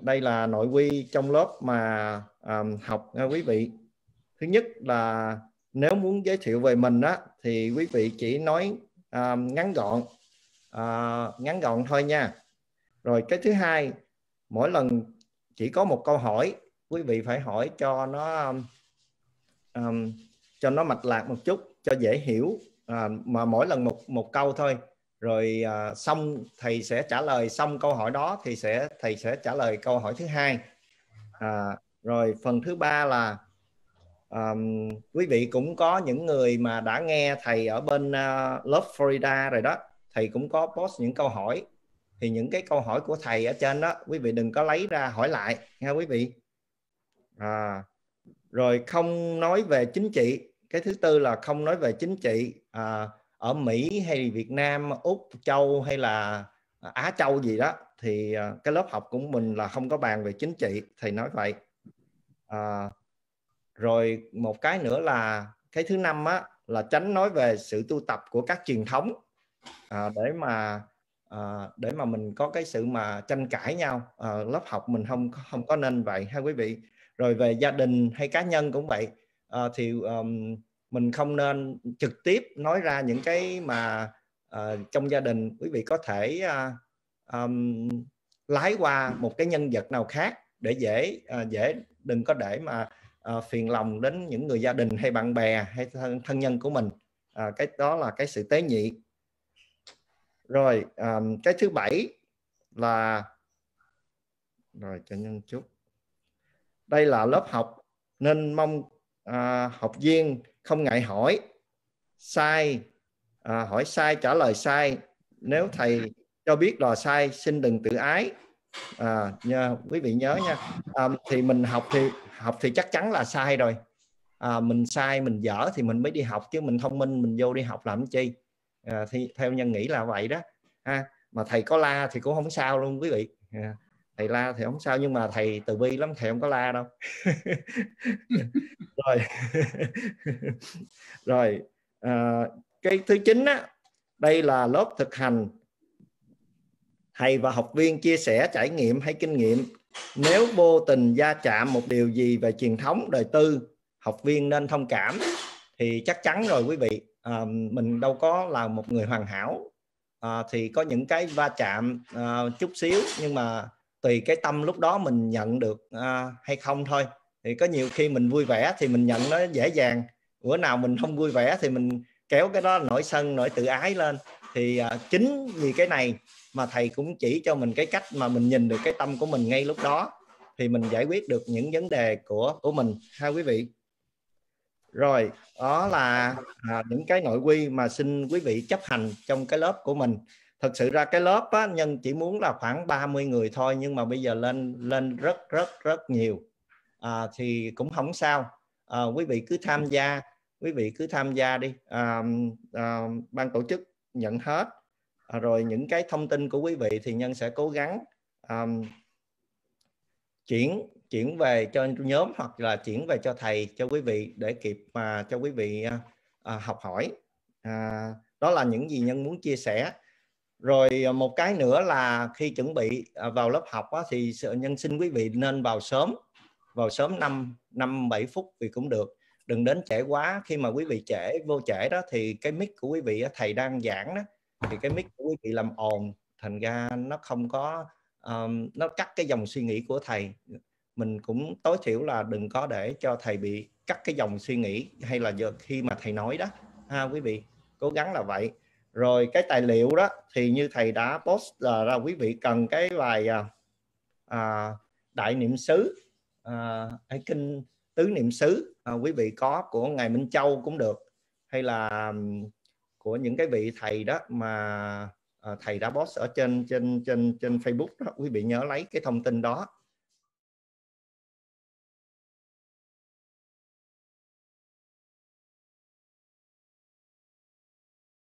đây là nội quy trong lớp mà um, học nha quý vị. Thứ nhất là nếu muốn giới thiệu về mình á thì quý vị chỉ nói um, ngắn gọn uh, ngắn gọn thôi nha. Rồi cái thứ hai mỗi lần chỉ có một câu hỏi quý vị phải hỏi cho nó um, cho nó mạch lạc một chút cho dễ hiểu à, mà mỗi lần một một câu thôi rồi à, xong thầy sẽ trả lời xong câu hỏi đó thì sẽ thầy sẽ trả lời câu hỏi thứ hai. À, rồi phần thứ ba là um, quý vị cũng có những người mà đã nghe thầy ở bên uh, lớp Florida rồi đó thầy cũng có post những câu hỏi. Thì những cái câu hỏi của thầy ở trên đó quý vị đừng có lấy ra hỏi lại nha quý vị? À, rồi không nói về chính trị. Cái thứ tư là không nói về chính trị. À, ở Mỹ hay Việt Nam Úc Châu hay là à, Á Châu gì đó thì à, cái lớp học của mình là không có bàn về chính trị thầy nói vậy. À, rồi một cái nữa là cái thứ năm á là tránh nói về sự tu tập của các truyền thống. À, để mà à, để mà mình có cái sự mà tranh cãi nhau. À, lớp học mình không không có nên vậy ha quý vị. Rồi về gia đình hay cá nhân cũng vậy. À, thì um, mình không nên trực tiếp nói ra những cái mà uh, trong gia đình quý vị có thể uh, um, lái qua một cái nhân vật nào khác để dễ uh, dễ đừng có để mà uh, phiền lòng đến những người gia đình hay bạn bè hay thân, thân nhân của mình. Uh, cái đó là cái sự tế nhị. Rồi um, cái thứ bảy là rồi cho nhân chút. Đây là lớp học nên mong à, học viên không ngại hỏi. Sai. À, hỏi sai trả lời sai. Nếu thầy cho biết là sai xin đừng tự ái. À, nha quý vị nhớ nha. À, thì mình học thì học thì chắc chắn là sai rồi. À, mình sai mình dở thì mình mới đi học chứ mình thông minh mình vô đi học làm chi? À, thì theo nhân nghĩ là vậy đó. Ha mà thầy có la thì cũng không sao luôn quý vị. À, thầy la thì không sao nhưng mà thầy từ bi lắm thầy không có la đâu. Rồi. Rồi à, cái thứ chín á đây là lớp thực hành. Thầy và học viên chia sẻ trải nghiệm hay kinh nghiệm. Nếu vô tình gia chạm một điều gì về truyền thống đời tư học viên nên thông cảm thì chắc chắn rồi quý vị. À, mình đâu có là một người hoàn hảo. À, thì có những cái va chạm à, chút xíu nhưng mà tùy cái tâm lúc đó mình nhận được uh, hay không thôi. Thì có nhiều khi mình vui vẻ thì mình nhận nó dễ dàng. Bữa nào mình không vui vẻ thì mình kéo cái đó nổi sân nổi tự ái lên. Thì uh, chính vì cái này mà thầy cũng chỉ cho mình cái cách mà mình nhìn được cái tâm của mình ngay lúc đó. Thì mình giải quyết được những vấn đề của của mình ha quý vị? Rồi đó là à, những cái nội quy mà xin quý vị chấp hành trong cái lớp của mình thật sự ra cái lớp á, nhân chỉ muốn là khoảng 30 người thôi nhưng mà bây giờ lên lên rất rất rất nhiều. À, thì cũng không sao. À, quý vị cứ tham gia quý vị cứ tham gia đi. À, à, ban tổ chức nhận hết. À, rồi những cái thông tin của quý vị thì nhân sẽ cố gắng à, chuyển chuyển về cho nhóm hoặc là chuyển về cho thầy cho quý vị để kịp mà cho quý vị à, à, học hỏi. À, đó là những gì nhân muốn chia sẻ rồi à, một cái nữa là khi chuẩn bị à, vào lớp học á, thì nhân xin quý vị nên vào sớm vào sớm 5 năm bảy phút thì cũng được. Đừng đến trễ quá. Khi mà quý vị trễ vô trễ đó thì cái mic của quý vị thầy đang giảng đó thì cái mic của quý vị làm ồn thành ra nó không có um, nó cắt cái dòng suy nghĩ của thầy. Mình cũng tối thiểu là đừng có để cho thầy bị cắt cái dòng suy nghĩ hay là giờ khi mà thầy nói đó. Ha quý vị cố gắng là vậy rồi cái tài liệu đó thì như thầy đã post là ra quý vị cần cái bài à, à đại niệm xứ à, hay kinh tứ niệm xứ à, quý vị có của ngài Minh Châu cũng được. Hay là của những cái vị thầy đó mà à, thầy đã post ở trên trên trên trên Facebook đó quý vị nhớ lấy cái thông tin đó.